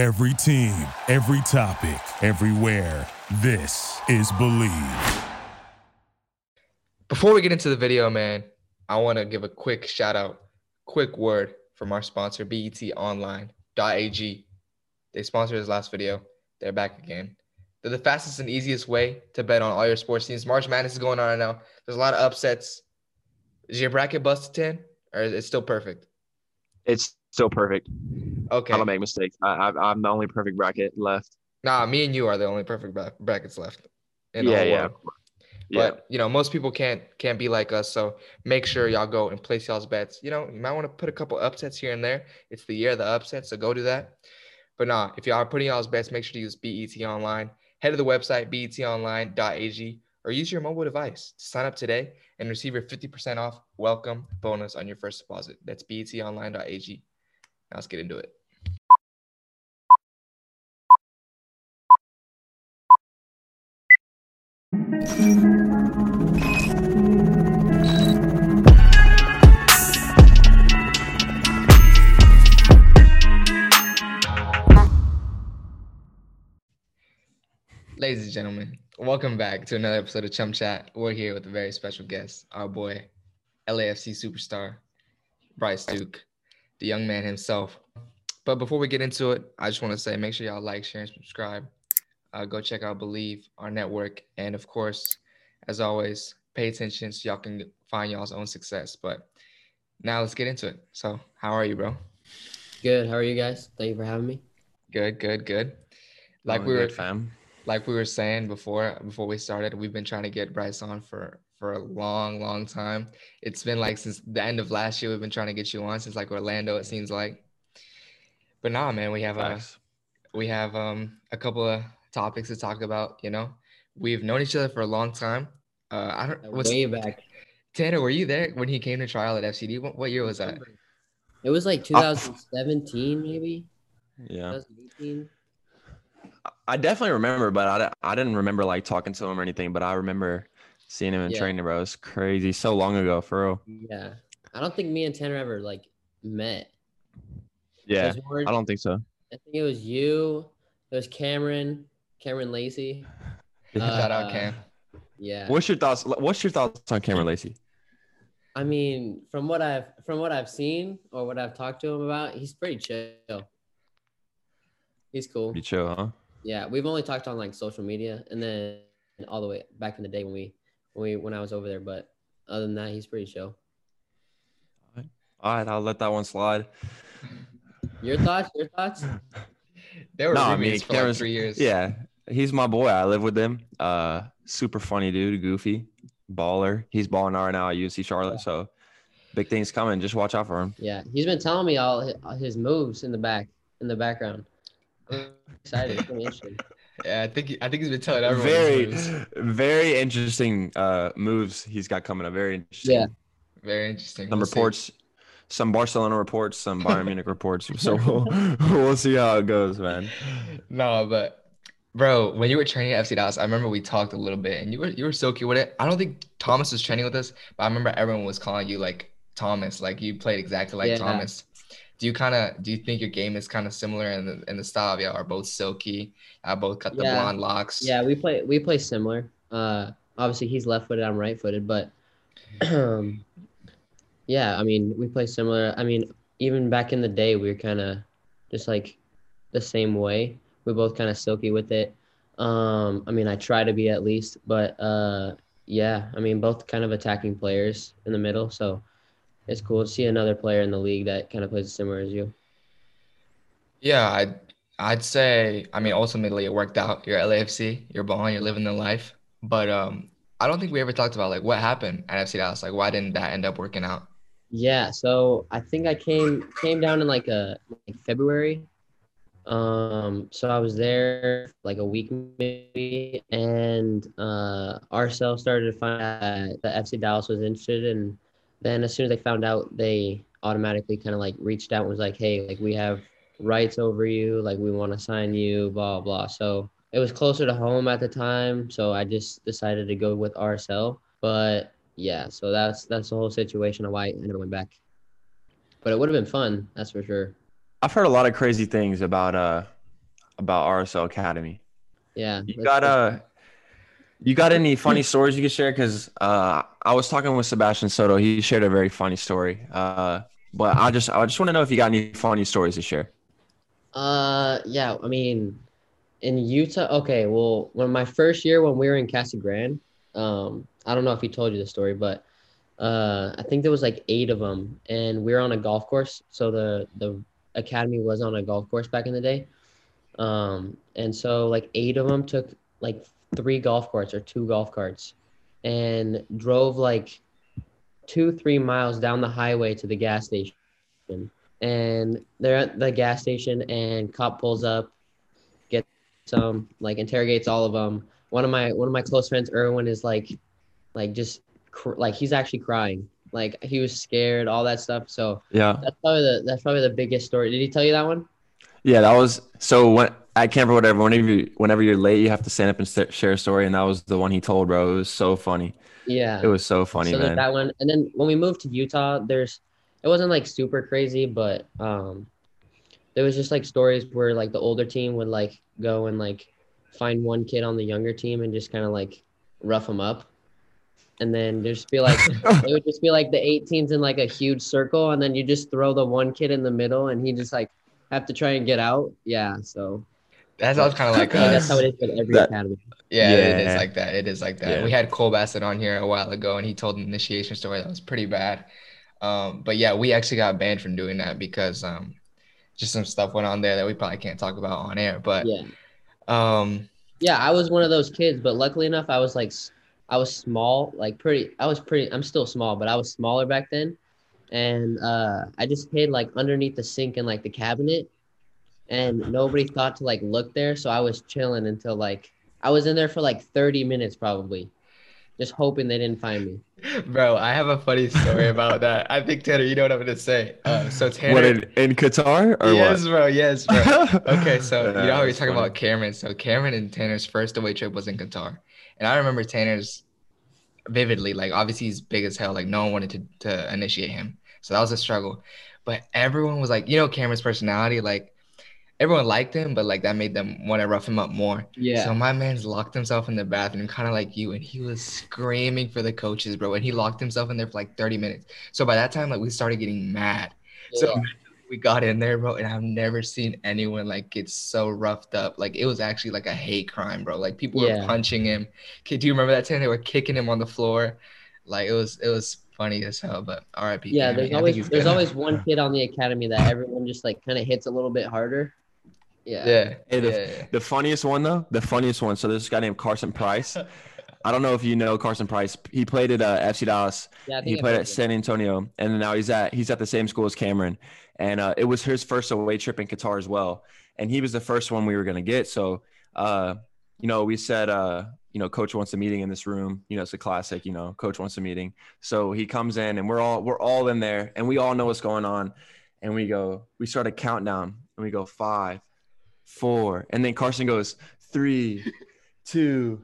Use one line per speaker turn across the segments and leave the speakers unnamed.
Every team, every topic, everywhere. This is Believe.
Before we get into the video, man, I want to give a quick shout out, quick word from our sponsor, betonline.ag. They sponsored his last video. They're back again. They're the fastest and easiest way to bet on all your sports teams. March Madness is going on right now. There's a lot of upsets. Is your bracket busted 10 or is it still perfect?
It's still perfect.
Okay.
I don't make mistakes. I, I, I'm the only perfect bracket left.
Nah, me and you are the only perfect bra- brackets left. In the
yeah,
whole
yeah,
world.
yeah.
But you know, most people can't can't be like us. So make sure y'all go and place y'all's bets. You know, you might want to put a couple upsets here and there. It's the year of the upset, so go do that. But nah, if y'all are putting y'all's bets, make sure to use BET Online. Head to the website betonline.ag or use your mobile device to sign up today and receive your 50% off welcome bonus on your first deposit. That's betonline.ag. Now let's get into it. Ladies and gentlemen, welcome back to another episode of Chum Chat. We're here with a very special guest, our boy, LAFC superstar, Bryce Duke, the young man himself. But before we get into it, I just want to say make sure y'all like, share, and subscribe. Uh, go check out Believe, our network. And of course, as always, pay attention so y'all can find y'all's own success. But now let's get into it. So, how are you, bro?
Good. How are you guys? Thank you for having me.
Good, good, good. Like
Oh,
we were
good, fam.
like we were saying before before we started, we've been trying to get Bryce on for for a long, long time. It's been like since the end of last year, we've been trying to get you on since like Orlando, it seems like. But nah, man, we have a we have um a couple of topics to talk about. You know, we've known each other for a long time. Uh, I don't. What's,
Way back.
Tanner, were you there when he came to trial at FCD? What, what year was that?
It was like 2017, maybe
Yeah.
2018.
I definitely remember, but I, I didn't remember like talking to him or anything, but I remember seeing him in
Yeah.
training, bro. It's crazy. So long ago, for real.
Yeah. I don't think me and Tanner ever like met.
Yeah, I don't think so.
I think it was you. It was Cameron. Cameron Lacey.
Shout out
Uh,
Cam.
Yeah.
What's your thoughts? What's your thoughts on Cameron Lacey?
I mean, from what I've from what I've seen or what I've talked to him about, he's pretty chill. He's cool.
Pretty chill, huh?
Yeah, we've only talked on like social media, and then all the way back in the day when we when we when I was over there. But other than that, he's pretty chill.
All right, I'll let that one slide.
Your thoughts? Your thoughts?
They were
No, I mean,
roommates for like three years.
Yeah, he's my boy. I live with him. Uh, super funny dude, goofy, baller. He's balling out right now at UC Charlotte. So big things coming. Just watch out for him.
Yeah, he's been telling me all his, all his moves in the back in the background. I'm excited. It's gonna be interesting.
Yeah, I think he- I think he's been telling everyone.
very, very interesting uh moves he's got coming up. Very interesting.
Yeah.
Very interesting.
Some
We'll see.
reports, some Barcelona reports, some Bayern Munich reports. So we'll, we'll see how it goes, man.
No, but bro, when you were training at FC Dallas, I remember we talked a little bit, and you were you were so cute with it. I don't think Thomas was training with us, but I remember everyone was calling you like Thomas, like you played exactly like
Yeah.
Thomas. Do you kind of do you think your game is kind of similar in the in the style? Yeah, are both silky? I both cut the
Yeah.
blonde locks.
Yeah, we play we play similar. Uh, obviously he's left footed, I'm right footed, but um, yeah, I mean we play similar. I mean even back in the day, we were kind of just like the same way. We're both kind of silky with it. Um, I mean I try to be at least, but uh, yeah, I mean both kind of attacking players in the middle, so it's cool to see another player in the league that kind of plays similar as you.
Yeah, I'd I'd say I mean ultimately it worked out. You're LAFC, you're balling, you're living the life. But um I don't think we ever talked about like what happened at FC Dallas. Like why didn't that end up working out?
Yeah, so I think I came came down in like a like February. Um, so I was there like a week maybe, and uh, RSL started to find out that FC Dallas was interested, and then as soon as they found out, they automatically kind of like reached out and was like, "Hey, like we have rights over you, like we want to sign you, blah blah." So it was closer to home at the time, so I just decided to go with RSL. But yeah, so that's that's the whole situation of why I never went back. But it would have been fun, that's for sure.
I've heard a lot of crazy things about uh about RSL Academy.
Yeah.
You got
go.
uh you got any funny stories you could share? Because uh, I was talking with Sebastian Soto. He shared a very funny story. Uh, but I just I just want to know if you got any funny stories to share.
Uh, yeah. I mean, in Utah. Okay. Well, when my first year when we were in Casa Grande, um, I don't know if he told you the story, but uh, I think there was like eight of them, and we were on a golf course. So the the academy was on a golf course back in the day. Um, and so like eight of them took like three golf carts or two golf carts, and drove like two three miles down the highway to the gas station. And they're at the gas station and cop pulls up gets some like interrogates all of them. One of my one of my close friends erwin is like like just cr- like he's actually crying. Like he was scared all that stuff. So
Yeah.
that's probably the that's probably the biggest story. Did he tell you that one
Yeah, that was so when at camp or whatever. Whenever you, whenever you're late, you have to stand up and st- share a story, and that was the one he told, bro. It was so funny.
yeah
It was so funny,
so
man.
that one and then when we moved to utah there's it wasn't like super crazy but um there was just like stories where like the older team would like go and like find one kid on the younger team and just kind of like rough them up and then there'd just be like it would just be like the 18s in like a huge circle and then you just throw the one kid in the middle and he just like have to try and get out yeah so
That sounds kind of like
I that's how it is with every
That-
academy
Yeah, it is like that. It is like that.
Yeah.
We had Cole Bassett on here a while ago, and he told an initiation story that was pretty bad. Um, but yeah, we actually got banned from doing that because um, just some stuff went on there that we probably can't talk about on air. But
yeah
um,
Yeah, I was one of those kids, but luckily enough, I was like, I was small, like pretty. I was pretty. I'm still small, but I was smaller back then, and uh, I just hid like underneath the sink in like the cabinet, and nobody thought to like look there. So I was chilling until like I was in there for like 30 minutes probably, just hoping they didn't find me.
bro, I have a funny story about that. I think Tanner, you know what I'm gonna say. Uh, so Tanner,
what in, in Qatar or
yes,
what?
bro, yes, bro. Okay, so you know how we
that's
talking
funny.
about Cameron. So Cameron and Tanner's first away trip was in Qatar, and I remember Tanner's vividly. Like obviously he's big as hell. Like no one wanted to to initiate him, so that was a struggle. But everyone was like, you know, Cameron's personality. Like everyone liked him, but like that made them want to rough him up more.
Yeah.
So my man's locked himself in the bathroom, kind of like you, and he was screaming for the coaches, bro. And he locked himself in there for like 30 minutes. So by that time, like we started getting mad.
Yeah.
So we got in there, bro, and I've never seen anyone like get so roughed up. Like it was actually like a hate crime, bro. Like people
Yeah.
were punching him. Okay, do you remember that time they were kicking him on the floor? Like it was it was funny as hell. But R.I.P.
yeah,
Cameron.
there's
I think
always there's
good.
always one kid on the academy that everyone just like kind of hits a little bit harder. Yeah.
yeah.
Hey, the,
yeah, yeah.
the funniest one though, the funniest one. So there's this guy named Carson Price. I don't know if you know Carson Price. He played at uh, FC Dallas.
Yeah, I
He
I
played at
that.
San Antonio, and now he's at he's at the same school as Cameron. And uh, it was his first away trip in Qatar as well. And he was the first one we were gonna get. So, uh, you know, we said, uh, you know, coach wants a meeting in this room. You know, it's a classic. You know, coach wants a meeting. So he comes in, and we're all we're all in there, and we all know what's going on. And we go, we start a countdown, and we go five, four, and then Carson goes three, two,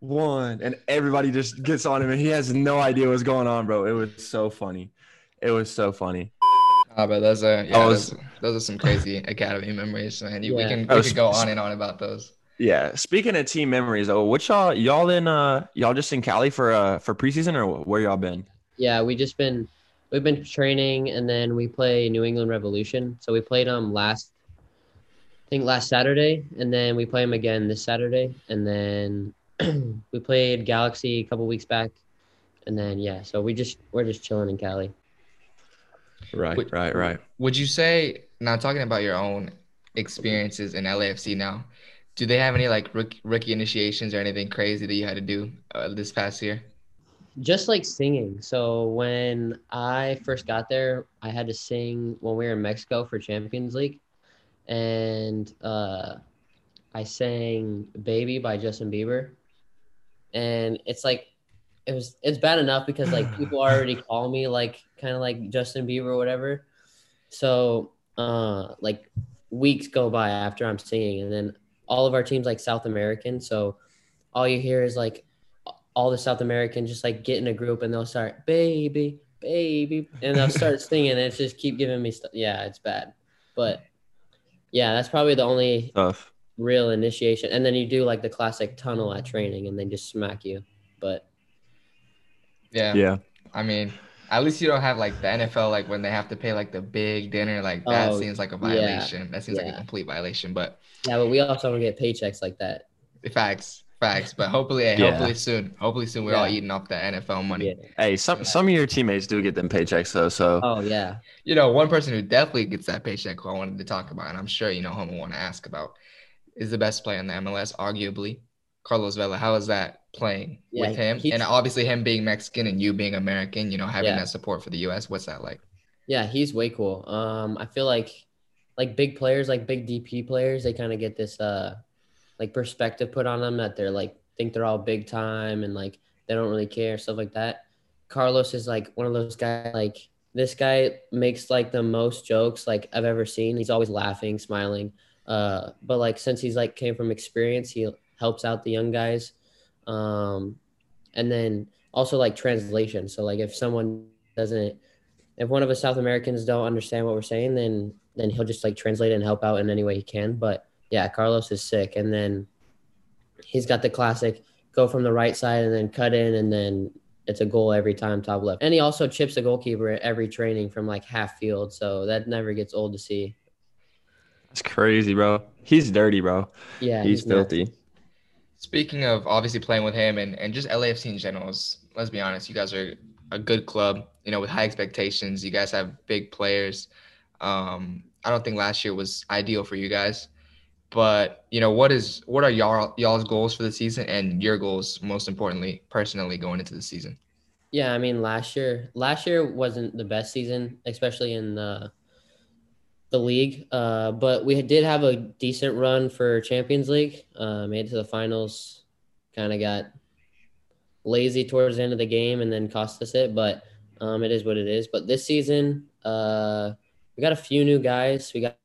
one, and everybody just gets on him, and he has no idea what's going on, bro. It was so funny. It was so funny.
Ah, but those are yeah,
was-
those, those are some crazy academy memories, man. You, We can we
was-
could go on and on about those.
Yeah. Speaking of team memories, oh, what y'all y'all in uh y'all just in Cali for uh for preseason or where y'all been?
Yeah, we just been we've been training and then we play New England Revolution. So we played them last I think last Saturday and then we play them again this Saturday and then we played Galaxy a couple weeks back and then yeah, so we just we're just chilling in Cali.
Right,
Wait.
right, right.
Would you say now talking about your own experiences in LAFC now? Do they have any like rookie, rookie initiations or anything crazy that you had to do uh, this past year?
Just like singing. So when I first got there, I had to sing when we were in Mexico for Champions League. And uh, I sang Baby by Justin Bieber. And it's like it was it's bad enough because like people already call me like kind of like Justin Bieber or whatever. So uh like weeks go by after I'm singing and then all of our teams like South American. So all you hear is like all the South Americans just like get in a group and they'll start baby, baby, and they'll start singing and it's just keep giving me stuff. Yeah, it's bad, but yeah, that's probably the only
Tough.
real initiation, and then you do like the classic tunnel at training, and they just smack you. But
Yeah.
Yeah.
I mean, at least you don't have like the NFL, like when they have to pay like the big dinner, like that
Oh,
seems like a
yeah,
violation. That seems like a complete violation. But
yeah, but we also don't get paychecks like that.
facts, facts. But hopefully, hey,
Yeah.
hopefully soon, hopefully soon, we're all eating off the NFL money.
Yeah.
Hey, some some of your teammates do get them paychecks though. So
Oh yeah.
You know, one person who definitely gets that paycheck who I wanted to talk about, and I'm sure you know who I want to ask about, is the best player in the MLS, arguably, Carlos Vela. How is that playing
Yeah,
with him? And obviously, him being Mexican and you being American, you know, having
Yeah.
that support for the U.S. What's that like?
Yeah, he's way cool. Um, I feel like like big players, like big DP players, they kind of get this uh like perspective put on them that they're like think they're all big time and like they don't really care stuff like that. Carlos is like one of those guys like this guy makes like the most jokes like I've ever seen. He's always laughing, smiling. Uh, but like since he's like came from experience, he helps out the young guys. Um, and then also like translation. So like if someone doesn't if one of us South Americans don't understand what we're saying, then then he'll just like translate and help out in any way he can. But yeah, Carlos is sick, and then he's got the classic go from the right side and then cut in, and then it's a goal every time top left. And he also chips the goalkeeper at every training from like half field, so that never gets old to see.
it's crazy, bro. He's dirty, bro.
Yeah,
he's
nuts.
filthy.
Speaking of obviously playing with him and, and just LAFC in general, is- let's be honest, you guys are a good club, you know, with high expectations. You guys have big players. Um, I don't think last year was ideal for you guys. But, you know, what is what are y'all y'all's goals for the season and your goals most importantly, personally going into the season?
Yeah, I mean last year last year wasn't the best season, especially in the the league. Uh, but we did have a decent run for Champions League. Uh, made it to the finals. Kind of got lazy towards the end of the game and then cost us it. But um, it is what it is. But this season, uh, we got a few new guys. We got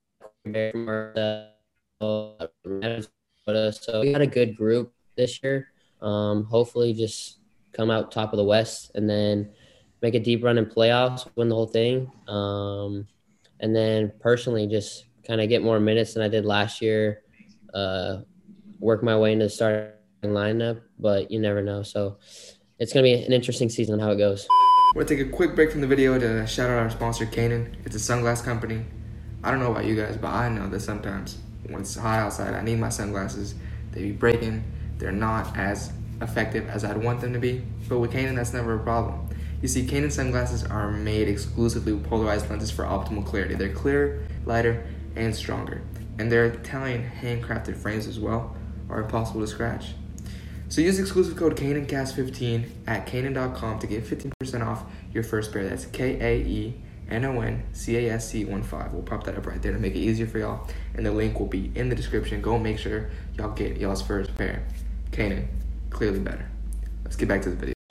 so we got a good group this year. Um, hopefully, just come out top of the West and then make a deep run in playoffs, win the whole thing. Um, and then personally, just kind of get more minutes than I did last year. Uh, work my way into the starting lineup, but you never know. So it's gonna be an interesting season how it goes.
We're gonna take a quick break from the video to shout out our sponsor, Kaenon. It's a sunglass company. I don't know about you guys, but I know that sometimes when it's hot outside, I need my sunglasses. They be breaking. They're not as effective as I'd want them to be. But with Kaenon, that's never a problem. You see, Kaenon sunglasses are made exclusively with polarized lenses for optimal clarity. They're clearer, lighter, and stronger. And their Italian handcrafted frames as well are impossible to scratch. So use exclusive code KaenonCast15 at Kaenon.com to get 15% off your first pair. That's K A E N O N C A S C 1 5. We'll pop that up right there to make it easier for y'all. And the link will be in the description. Go make sure y'all get y'all's first pair. Kaenon, clearly better. Let's get back to the video.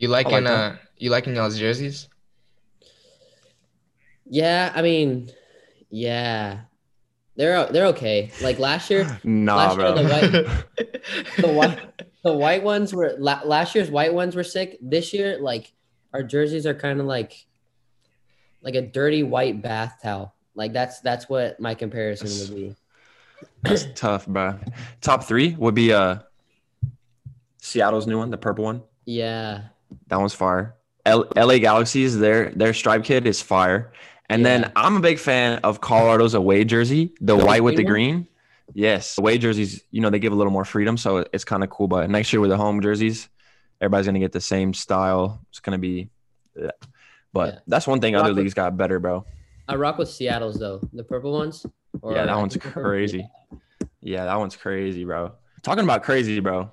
You liking
like
uh you liking y'all's jerseys?
Yeah, I mean, yeah, they're they're okay. Like last year,
Nah,
Last
bro.
year, the the white the white ones were la- last year's white ones were sick. This year, like our jerseys are kind of like like a dirty white bath towel. Like that's that's what my comparison would be.
That's tough, bro. Top three would be uh Seattle's new one, the purple one.
Yeah,
That one's fire. L- LA Galaxies, their their stripe kit is fire. And
Yeah.
then I'm a big fan of Colorado's away jersey, the,
The
white with the
green one?
green. Yes, away jerseys, you know, they give a little more freedom, so it's kind of cool. But next year with the home jerseys, everybody's gonna get the same style. It's gonna be, yeah. but
Yeah.
that's one thing other
with-
leagues got better, bro.
I rock with Seattle's though. The purple ones. Or
yeah, that one's crazy. Yeah, that one's crazy, bro. Talking about crazy, bro.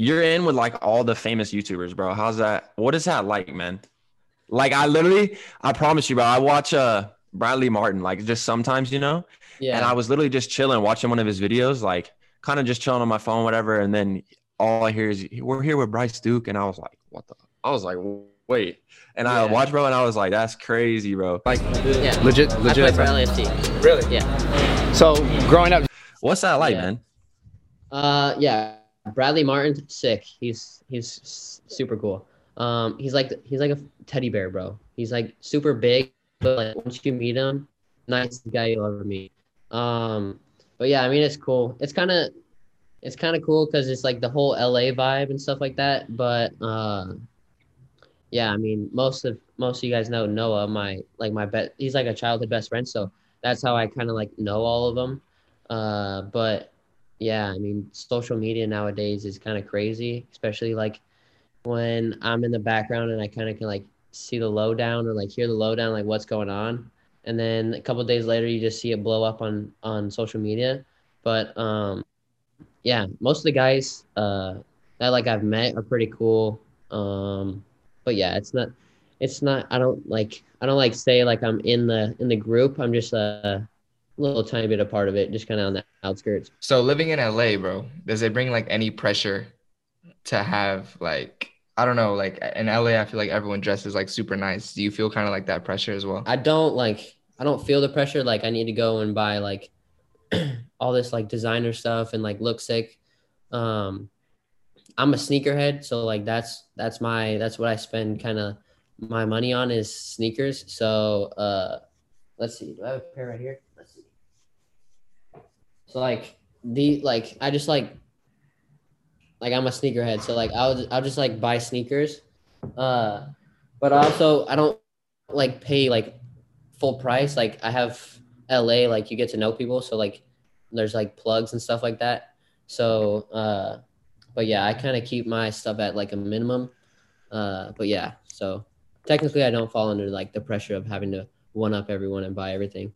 You're in with like all the famous YouTubers, bro. How's that? What is that like, man? Like I literally, I promise you, bro. I watch uh Bradley Martyn like just sometimes, you know.
Yeah,
And I was literally just chilling, watching one of his videos, like kind of just chilling on my phone, whatever. And then all I hear is, "We're here with Bryce Duke," and I was like, "What the?" I was like, "Wait." And I
Yeah.
watched, bro, and I was like, "That's crazy, bro." Like,
yeah.
Legit,
I
legit.
played for
friend.
LAFC.
Really?
Yeah.
So growing up,
what's that like,
Yeah.
man?
Uh, yeah. Bradley Martyn's sick. He's he's super cool. Um, he's like he's like a teddy bear, bro. He's like super big, but like once you meet him, nice guy you'll ever meet. Um, but yeah, I mean it's cool. It's kind of it's kind of cool because it's like the whole LA vibe and stuff like that. But uh, yeah, I mean most of most of you guys know Noah, my like my bet. He's like a childhood best friend, so that's how I kind of like know all of them. Uh, but yeah, I mean social media nowadays is kind of crazy, especially like when I'm in the background and I kind of can like see the lowdown or like hear the lowdown, like what's going on. And then a couple days later, you just see it blow up on on social media. But um, yeah, most of the guys uh, that like I've met are pretty cool. Um, but yeah, it's not, it's not. I don't like. I don't like say like I'm in the in the group. I'm just a little tiny bit a part of it, just kind of on the outskirts.
So living in LA, bro, does it bring like any pressure to have like I don't know, like in LA, I feel like everyone dresses like super nice. Do you feel kind of like that pressure as well?
I don't like. I don't feel the pressure. Like I need to go and buy like all this like designer stuff and like look sick. Um, I'm a sneakerhead, so like that's that's my that's what I spend kind of my money on is sneakers. So uh, let's see, do I have a pair right here? So like the like I just like like I'm a sneakerhead, so like I'll I'll just like buy sneakers, uh, but also I don't like pay like full price. Like I have LA, like you get to know people, so like there's like plugs and stuff like that. So, uh, but yeah, I kind of keep my stuff at like a minimum. Uh, but yeah, so technically I don't fall under like the pressure of having to one up everyone and buy everything.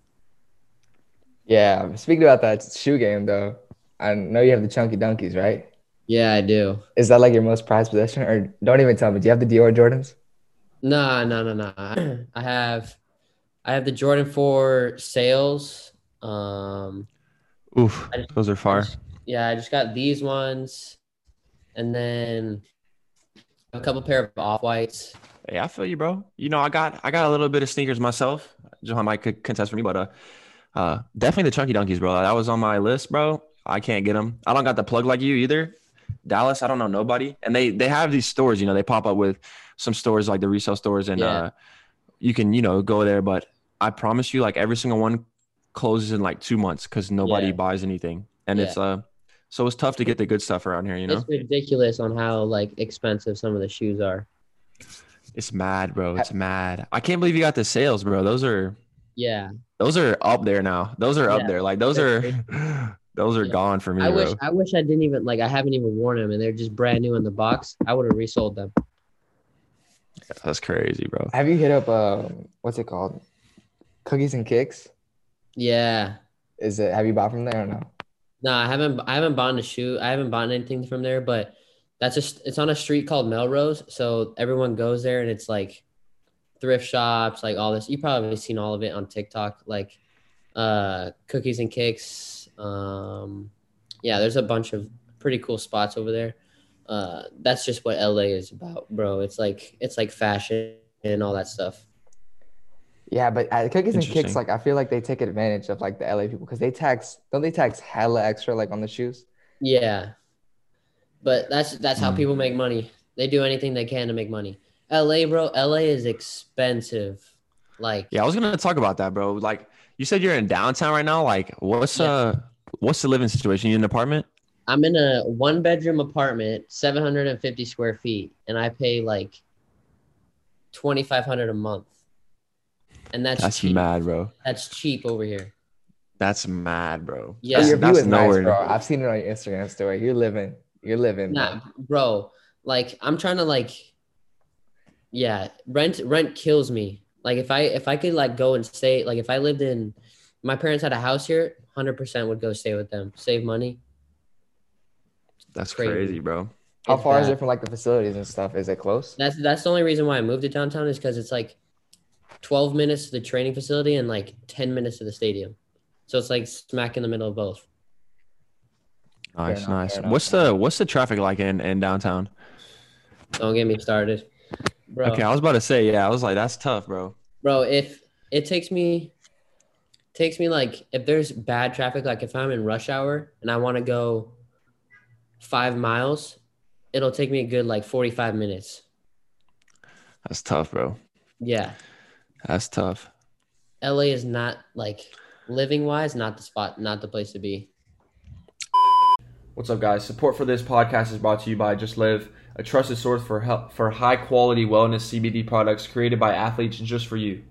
Yeah. Speaking about that shoe game though, I know you have the chunky donkeys, right?
Yeah, I do.
Is that like your most prized possession? Or don't even tell me. Do you have the Dior Jordans?
No, no, no, no. I have, I have the Jordan Four sales. Um,
Oof,
just-
those are far.
yeah, I just got these ones, and then a couple pair of off whites.
Hey, I feel you, bro. You know, I got I got a little bit of sneakers myself. Johan might could contest for me, but uh, uh, definitely the chunky donkeys, bro. That was on my list, bro. I can't get them. I don't got the plug like you either. Dallas, I don't know nobody, and they they have these stores. You know, they pop up with some stores like the resale stores, and
Yeah.
uh, you can you know go there. But I promise you, like every single one closes in like two months because nobody
Yeah.
buys anything, and it's uh, so it's tough to get the good stuff around here. You know,
It's ridiculous on how like expensive some of the shoes are.
it's mad, bro. It's mad. I can't believe you got the sales, bro. Those are
Yeah,
Those are up there now. Those are up there. Like those
they're
those are
Yeah.
gone for me,
I
bro.
wish I wish I didn't even like I haven't even worn them and they're just brand new in the box. I would have resold them.
That's crazy, bro.
Have you hit up um what's it called? Cookies and Kicks?
Yeah.
Is it have you bought from there or no?
No, I haven't I haven't bought a shoe. I haven't bought anything from there, but that's just it's on a street called Melrose. So everyone goes there and it's like thrift shops, like all this. You probably seen all of it on TikTok, like uh cookies and kicks. Um yeah, there's a bunch of pretty cool spots over there. Uh that's just what LA is about, bro. It's like it's like fashion and all that stuff.
Yeah, but at Cookies and Kicks, like I feel like they take advantage of like the LA people because they tax don't they tax hella extra like on the shoes?
Yeah. But that's that's how
Mm.
people make money. They do anything they can to make money. LA, bro, LA is expensive. Like
Yeah, I was gonna talk about that, bro. Like you said you're in downtown right now. Like what's
Yeah.
uh what's the living situation? You in an apartment?
I'm in a one bedroom apartment, 750 square feet, and I pay like 2500 a month. And that's
That's
cheap.
mad, bro.
That's cheap over here.
That's mad, bro.
Yeah.
But
That's,
your view
that's
is nice,
nowhere.
bro. I've seen it on your Instagram story. You're living, you're living. bro.
Nah, bro. Like I'm trying to like yeah, rent rent kills me. Like if I if I could like go and stay like if I lived in my parents had a house here, 100% would go stay with them. Save money.
That's
crazy.
crazy, bro.
How
It's
far is it from like the facilities and stuff? Is it close?
That's that's the only reason why I moved to downtown is cuz it's like 12 minutes to the training facility and like 10 minutes to the stadium. So it's like smack in the middle of both.
Nice,
enough,
nice.
fair enough,
What's the what's the traffic like in in downtown?
Don't get me started. Bro.
Okay, I was about to say, yeah, I was like, that's tough, bro.
bro if it takes me takes me like if there's bad traffic like if i'm in rush hour and i want to go five miles it'll take me a good like 45 minutes
That's tough, bro.
yeah
That's tough.
la is not like living wise, not the spot, not the place to be.
What's up, guys? Support for this podcast is brought to you by Just Live, a trusted source for help, for high quality wellness CBD products created by athletes just for you.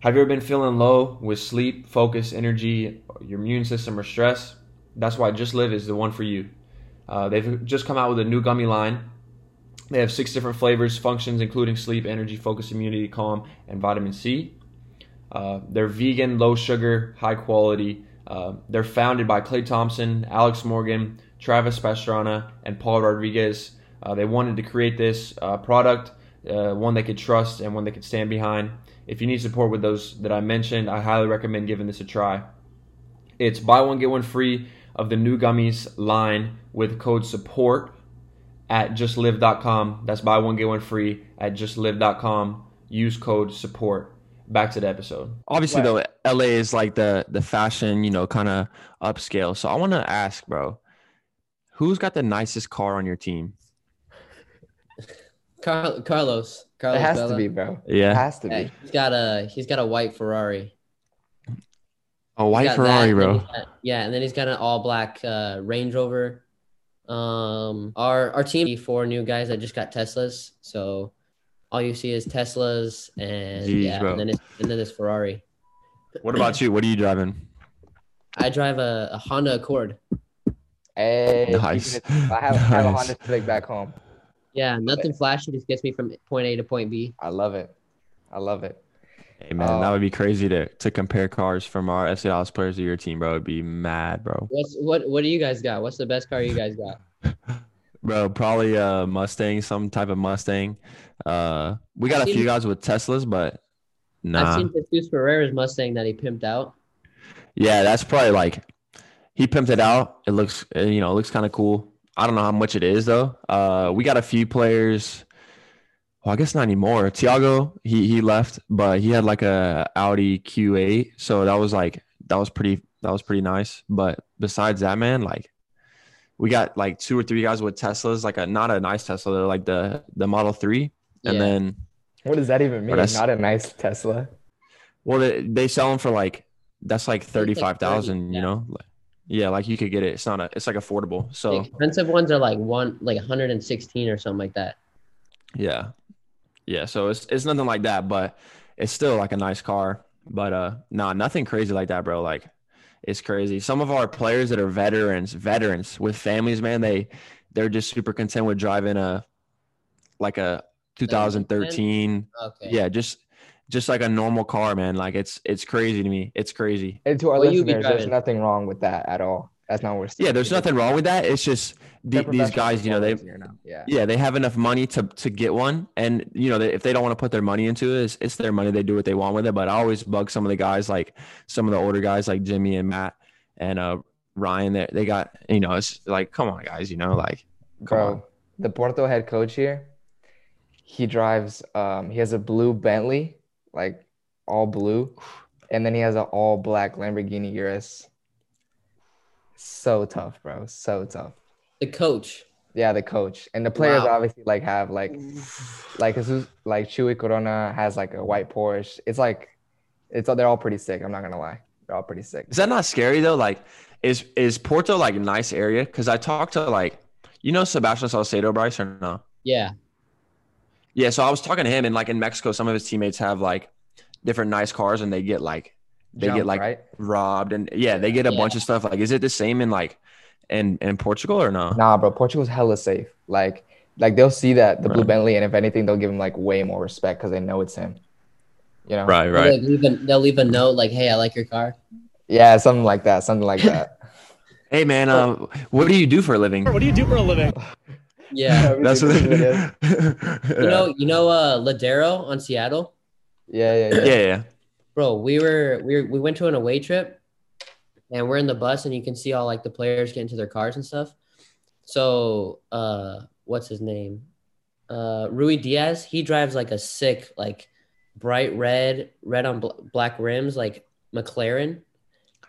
Have you ever been feeling low with sleep, focus, energy, your immune system, or stress? That's why Just Live is the one for you. Uh, they've just come out with a new gummy line. They have six different flavors, functions including sleep, energy, focus, immunity, calm, and vitamin C. Uh, they're vegan, low sugar, high quality. Uh, they're founded by Klay Thompson, Alex Morgan, Travis Pastrana, and Paul Rodriguez. Uh, they wanted to create this uh, product, uh, one they could trust and one they could stand behind. If you need support with those that I mentioned, I highly recommend giving this a try. It's buy one, get one free of the new gummies line with code support at justlive.com. That's buy one, get one free at justlive.com. Use code support. Back to the episode.
Obviously, though, LA is like the the fashion, you know, kind of upscale. So I want to ask, bro, who's got the nicest car on your team?
Car- Carlos. Carlos
It has
Vela.
to be, bro.
Yeah.
It has to
Yeah,
be.
he's got a he's got a white Ferrari.
a white
got that,
Ferrari,
and
bro.
got- yeah, and then he's got an all black uh, Range Rover. Um, our our team four new guys that just got Teslas. So all you see is Teslas and
Jeez,
yeah,
bro.
and then it's, and then this Ferrari.
What about you? What are you driving?
I drive a, a Honda Accord.
Hey,
Nice.
it- I have, I have a Honda Civic back home.
Yeah, nothing flashy. Just gets me from point A to point B.
I love it. I love it.
Hey man, that
Uh,
would be crazy to to compare cars from our SC Dallas players to your team, bro. It'd be mad, bro.
What's what what do you guys got? What's the best car you guys got?
Bro, probably a Mustang, some type of Mustang. Uh, we got a
seen-
few guys with Teslas, but no.
I've
nah.
seen Jesus Ferreira's Mustang that he pimped out.
Yeah, that's probably like he pimped it out. It looks, uh, you know, it looks kind of cool. I don't know how much it is though. Uh, we got a few players. Well, I guess not anymore. Tiago, he he left, but he had like a Audi Q8, so that was like that was pretty that was pretty nice. But besides that, man, like we got like two or three guys with Teslas, like a not a nice Tesla, they're like the the Model Three, and
Yeah.
then
What does that even mean?
that's-
Not a nice Tesla.
well they, they sell them for like that's like thirty five thousand,
yeah.
you know. Like, yeah, like you could get it. It's not a. It's like affordable.
The
So
expensive ones are like one like 116 or something like that.
Yeah. Yeah. So it's it's nothing like that, but it's still like a nice car. But uh nah, nothing crazy like that, bro. Like it's crazy. Some of our players that are veterans, veterans with families, man, they they're just super content with driving a like a 2013.
Okay.
Yeah, just just like a normal car, man. Like it's it's crazy to me. It's crazy.
And to our
What you be
listeners, there's nothing wrong with that at all. That's not what we're saying.
Yeah, there's nothing wrong with that. It's just the, these guys, you know, they
performers here now. Yeah.
yeah they have enough money to to get one and you know they, if they don't want to put their money into it it's, it's their money they do what they want with it but i always bug some of the guys like some of the older guys like jimmy and matt and uh ryan they, they got you know it's like come on guys you know like come
Bro,
on.
the Porto head coach here, he drives um he has a blue Bentley, like all blue, and then he has an all black Lamborghini Urus. So tough, bro. So tough.
The coach.
Yeah, the coach. And the players
Wow.
obviously like have like like Jesus, like Chewy Corona has like a white Porsche. It's like it's they're all pretty sick. I'm not gonna lie. They're all pretty sick.
is that not scary though like is is porto like a nice area because i talked to like you know sebastian saucedo bryce or no
Yeah.
Yeah, so I was talking to him, and like in Mexico, some of his teammates have like different nice cars, and they get like they
Jump,
get like
right?
robbed, and yeah, they get a
Yeah.
bunch of stuff. Like, is it the same in like in in Portugal or no?
Nah, bro, Portugal's hella safe. Like, like they'll see that the blue Bentley, and if anything, they'll give him like way more respect because they know it's him. You know?
Right, right.
They'll,
right.
leave a, they'll leave a note like, "Hey, I like your car."
Yeah, something like that. Something like that.
Hey man, um, what do you do for a living?
What do you do for a living?
Yeah.
That's what.
yeah,
You know, you know, uh, Lodeiro on Seattle,
yeah, yeah.
yeah, yeah.
bro. We were we were, we went to an away trip, and we're in the bus, and you can see all like the players get into their cars and stuff. So, uh, what's his name? Uh, Ruidiaz. He drives like a sick, like bright red, red on bl- black rims, like McLaren.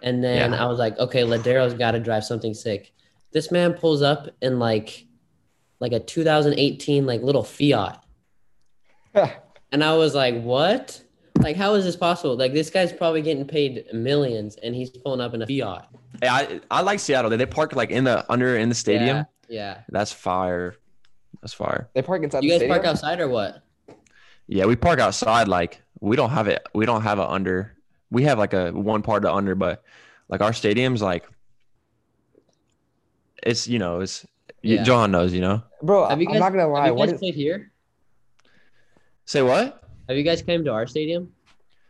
And then
Yeah.
I was like, okay, Lodeiro's got to drive something sick. This man pulls up in like, like a 2018 like little Fiat, and I was like, what? Like, how is this possible? Like, this guy's probably getting paid millions, and he's pulling up in a Fiat.
Hey, I I like Seattle. They they park like in the under in the stadium.
Yeah. yeah.
That's fire. That's fire.
They park inside
You
the
guys park outside or what?
Yeah, we park outside. Like we don't have it. We don't have a under. We have like a one part of under, but like our stadium's like it's you know it's you-
Yeah.
John knows you know.
Bro,
Have you
I'm
guys,
not gonna
have
lie.
you
What
guys
is
played here?
Say what?
Have you guys came to our stadium,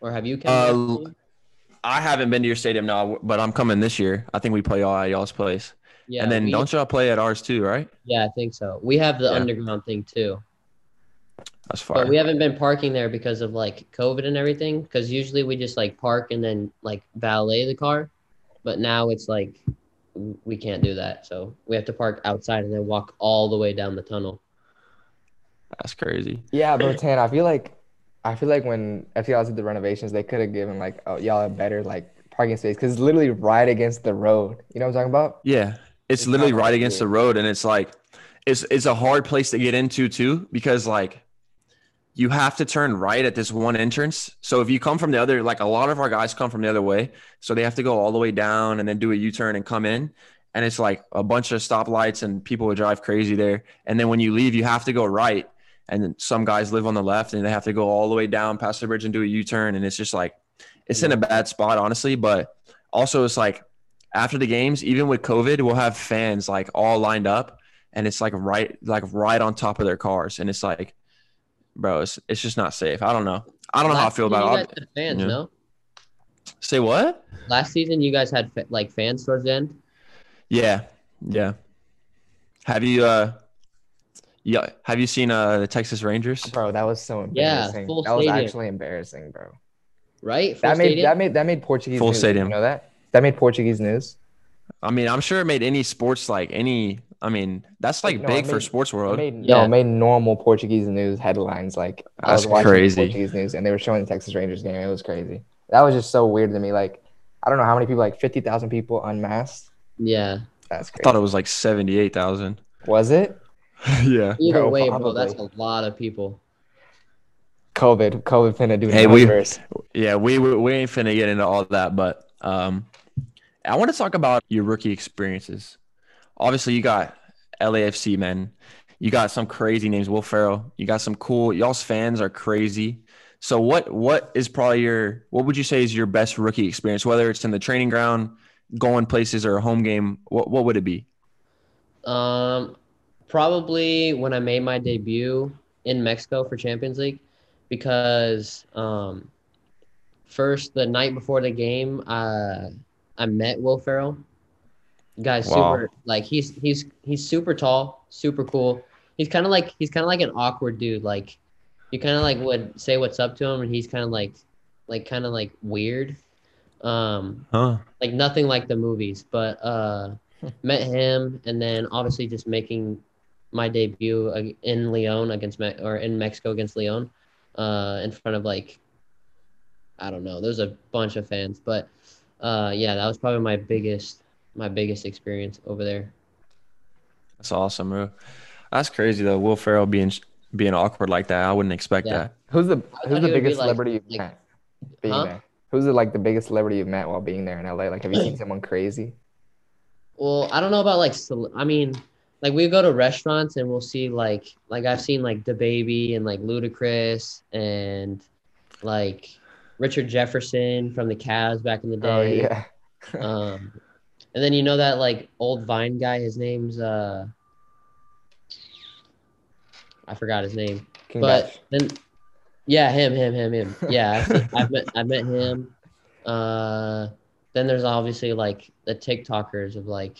or have you come?
Uh,
to our
l-
stadium?
I haven't been to your stadium now, but I'm coming this year. I think we play all at y'all's place,
yeah,
and then
we-
don't y'all play at ours too, right?
Yeah, I think so. We have the
Yeah.
underground thing too,
That's fire.
but we haven't been parking there because of like COVID and everything. Because usually we just like park and then like valet the car, but now it's like w- we can't do that. So we have to park outside and then walk all the way down the tunnel.
That's crazy.
Yeah, bro, Tan. I feel like, I feel like when FTL did the renovations, they could have given like oh, y'all a better like parking space because it's literally right against the road. You know what I'm talking about?
Yeah, it's
It's
literally right against
it.
the road, and it's like it's it's a hard place to get into too because like you have to turn right at this one entrance. So if you come from the other, like a lot of our guys come from the other way, so they have to go all the way down and then do a U turn and come in, and it's like a bunch of stoplights and people would drive crazy there. And then when you leave, you have to go right, and some guys live on the left and they have to go all the way down past the bridge and do a U turn, and it's just like it's in a bad spot, honestly. But also, it's like after the games, even with COVID, we'll have fans like all lined up, and it's like right, like right on top of their cars, and it's like, bro, it's, it's just not safe. I don't know. I don't know how I feel about
You
it.
guys had fans,
yeah.
no?
Say what?
Last season you guys had like fans towards the end.
Yeah, yeah. Have you uh, yeah, have you seen uh the Texas Rangers?
Bro, that was so
Yeah,
embarrassing.
full
that was actually embarrassing, bro.
Right? Full
That made
stadium?
that made that made Portuguese
Full
news.
stadium.
You know that? That made Portuguese news.
I mean, I'm sure it made any sports like any. I mean, that's like
No,
big
it
for sports world.
made
Yeah.
no, made normal Portuguese news headlines. Like I
That's
was watching
crazy.
Portuguese news and they were showing the Texas Rangers game. It was crazy. That was just so weird to me. Like I don't know how many people, like fifty thousand people unmasked.
Yeah.
That's
I thought it was like seventy-eight thousand.
was it
yeah.
Either
Bro,
way, bro, that's a lot of people.
COVID? COVID finna do
Hey, we-
numbers.
Yeah, we we we ain't finna get into all that, but um, I want to talk about your rookie experiences. Obviously, you got LAFC men. You got some crazy names, Will Ferrell. You got some cool. Y'all's fans are crazy. So what what is probably your what would you say is your best rookie experience? Whether it's in the training ground, going places, or a home game, what what would it be?
Um, probably when I made my debut in Mexico for Champions League, because um, first the night before the game, uh, I met Will Ferrell. Guy's
Wow.
super like he's he's he's super tall, super cool. He's kind of like he's kind of like an awkward dude. Like you kind of like would say what's up to him, and he's kind of like like kind of like weird. Um,
Huh?
like nothing like the movies but uh met him and then obviously just making my debut in Leon against Me- or in Mexico against Leon uh in front of like I don't know there's a bunch of fans but uh yeah that was probably my biggest my biggest experience over there
That's awesome, bro. That's crazy though. Will Ferrell being being awkward like that, I wouldn't expect
Yeah.
that.
Who's the Who's the biggest
like-
celebrity you've
like-
met? Being
Huh?
there. Who's the like the biggest celebrity you've met while being there in LA? Like, have you seen someone crazy?
Well, I don't know about like I mean, like we go to restaurants and we'll see like like I've seen like the baby and like Ludacris and like Richard Jefferson from the Cavs back in the day.
Oh
day.
yeah.
Um, and then you know that like old Vine guy. His name's uh, I forgot his name.
King
but
Bach.
then, yeah, him, him, him, him. Yeah, I've, I've met I've met him. Uh, then there's obviously like the TikTokers of like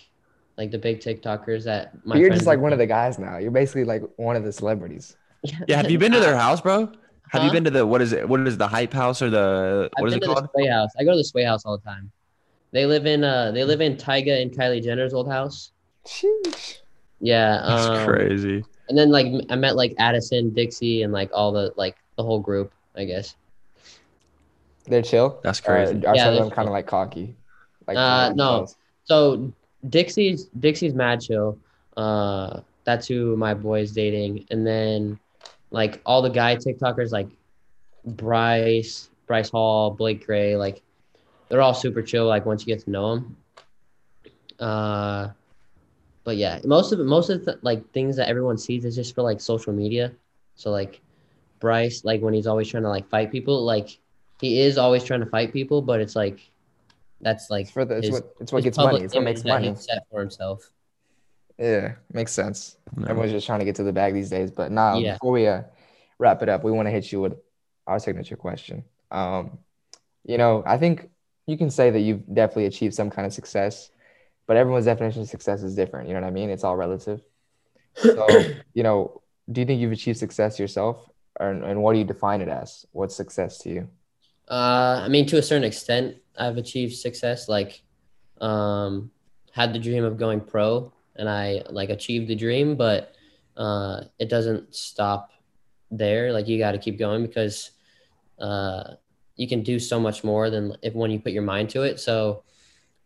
like the big TikTokers that my
you're just like one of the guys now. You're basically like one of the celebrities.
Yeah, have you been to their house, bro? Have you been to the what is it? What is the hype house or the
I've
what is
been
it
to
called?
the Sway House. I go to the Sway House all the time. They live in uh they live in Tyga and Kylie Jenner's old house.
Sheesh.
Yeah,
That's
um,
crazy.
And then like I met like Addison, Dixie, and like all the like the whole group. I guess.
They're chill.
That's
Or
crazy.
Are
Yeah,
some of them kind of like cocky? Like
Uh,
for
no.
themselves?
So Dixie's Dixie's mad chill. Uh, that's who my boy's dating, and then like all the guy TikTokers like Bryce, Bryce Hall, Blake Gray, like they're all super chill. Like once you get to know them. Uh, but yeah, most of it, most of the like things that everyone sees is just for like social media. So like Bryce, like when he's always trying to like fight people, like he is always trying to fight people, but it's like that's like
It's for the, it's
his-
what it's what gets money. It's what makes money.
set for himself.
Yeah, makes sense.
No.
Everyone's just trying to get to the bag these days. But now,
Yeah.
before we uh, wrap it up, we want to hit you with our signature question. Um, you know, I think you can say that you've definitely achieved some kind of success, but everyone's definition of success is different. You know what I mean? It's all relative. So, you know, do you think you've achieved success yourself, or, and what do you define it as? What's success to you?
Uh, I mean, to a certain extent, I've achieved success. Like, um, had the dream of going pro, and I like achieved the dream, but uh, it doesn't stop there. Like, you got to keep going because uh, you can do so much more than if when you put your mind to it. So,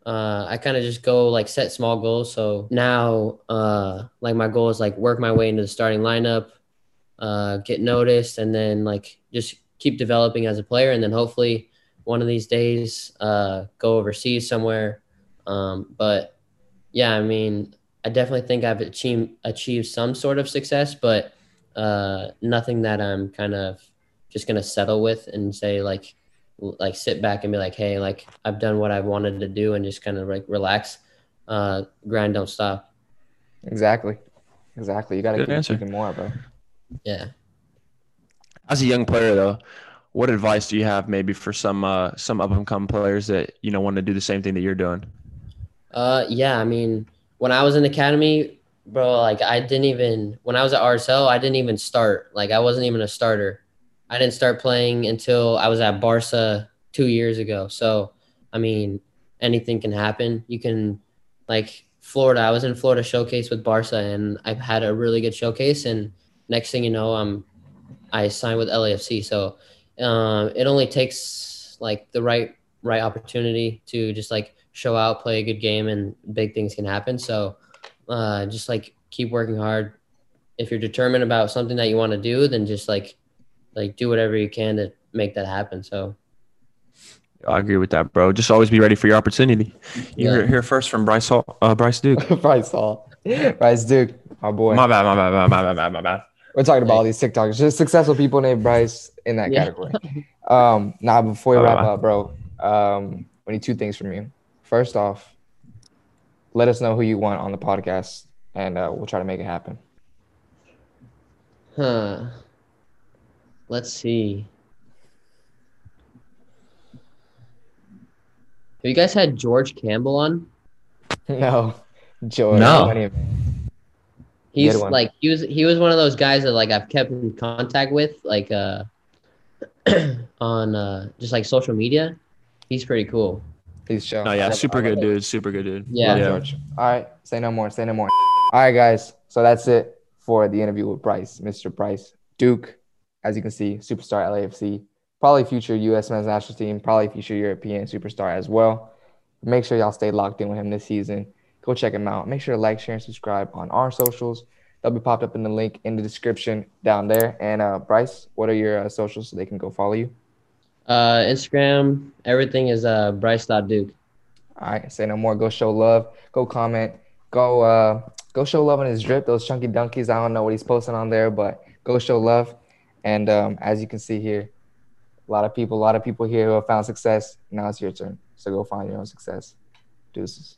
uh, I kind of just go like set small goals. So now, uh, like my goal is like work my way into the starting lineup, uh, get noticed, and then like just keep developing as a player, and then hopefully one of these days uh, go overseas somewhere. Um, but yeah, I mean, I definitely think I've achieved achieved some sort of success, but uh, nothing that I'm kind of just gonna settle with and say like like sit back and be like, hey, like I've done what I wanted to do and just kind of like relax. Uh, grind, don't stop.
Exactly. Exactly. You got to
Good
keep
answer.
seeking more, bro.
Yeah.
As a young player, though, what advice do you have maybe for some uh, some up and coming players that you know want to do the same thing that you're doing?
Uh, yeah. I mean, when I was in academy, bro, like I didn't even when I was at RSL, I didn't even start. Like I wasn't even a starter. I didn't start playing until I was at Barca two years ago. So, I mean, anything can happen. You can, like Florida. I was in Florida showcase with Barca, and I've had a really good showcase. And next thing you know, I'm I signed with LAFC. So, um, it only takes like the right right opportunity to just like show out, play a good game, and big things can happen. So, uh, just like keep working hard. If you're determined about something that you want to do, then just like like do whatever you can to make that happen. So
I agree with that, bro. Just always be ready for your opportunity. You
Yeah.
hear first from Bryce Hall, uh, Bryce Duke.
Bryce Hall. Bryce Duke, our boy.
My bad, my bad, my bad, my bad, my bad.
We're talking about all these TikTokers, just successful people named Bryce in that
Yeah.
category. Um, now before we wrap up, bro, um, we need two things from you. First off, let us know who you want on the podcast, and uh, we'll try to make it happen.
huh. Let's see. Have you guys had George Campbell on?
no, Joy.
No.
He's like he was he was one of those guys that like I've kept in contact with like uh on uh just like social media. He's pretty cool.
Please show.
Oh yeah, super good dude, super good dude.
Yeah.
Love George. All right, say no more. Say no more. All right, guys. So that's it for the interview with Bryce, Mr. Bryce Duke. As you can see, superstar LAFC, probably future U.S. men's national team, probably future European superstar as well. Make sure y'all stay locked in with him this season. Go check him out. Make sure to like, share, and subscribe on our socials. They'll be popped up in the link in the description down there. And uh, Bryce, what are your uh, socials so they can go follow you?
Uh Instagram, everything is uh Bryce.Duke.
All right, say no more. Go show love. Go comment. Go uh go show love on his drip. Those chunky dunkies. I don't know what he's posting on there, but go show love. And um, as you can see here, a lot of people, a lot of people here who have found success. Now it's your turn. So go find your own success. Deuces.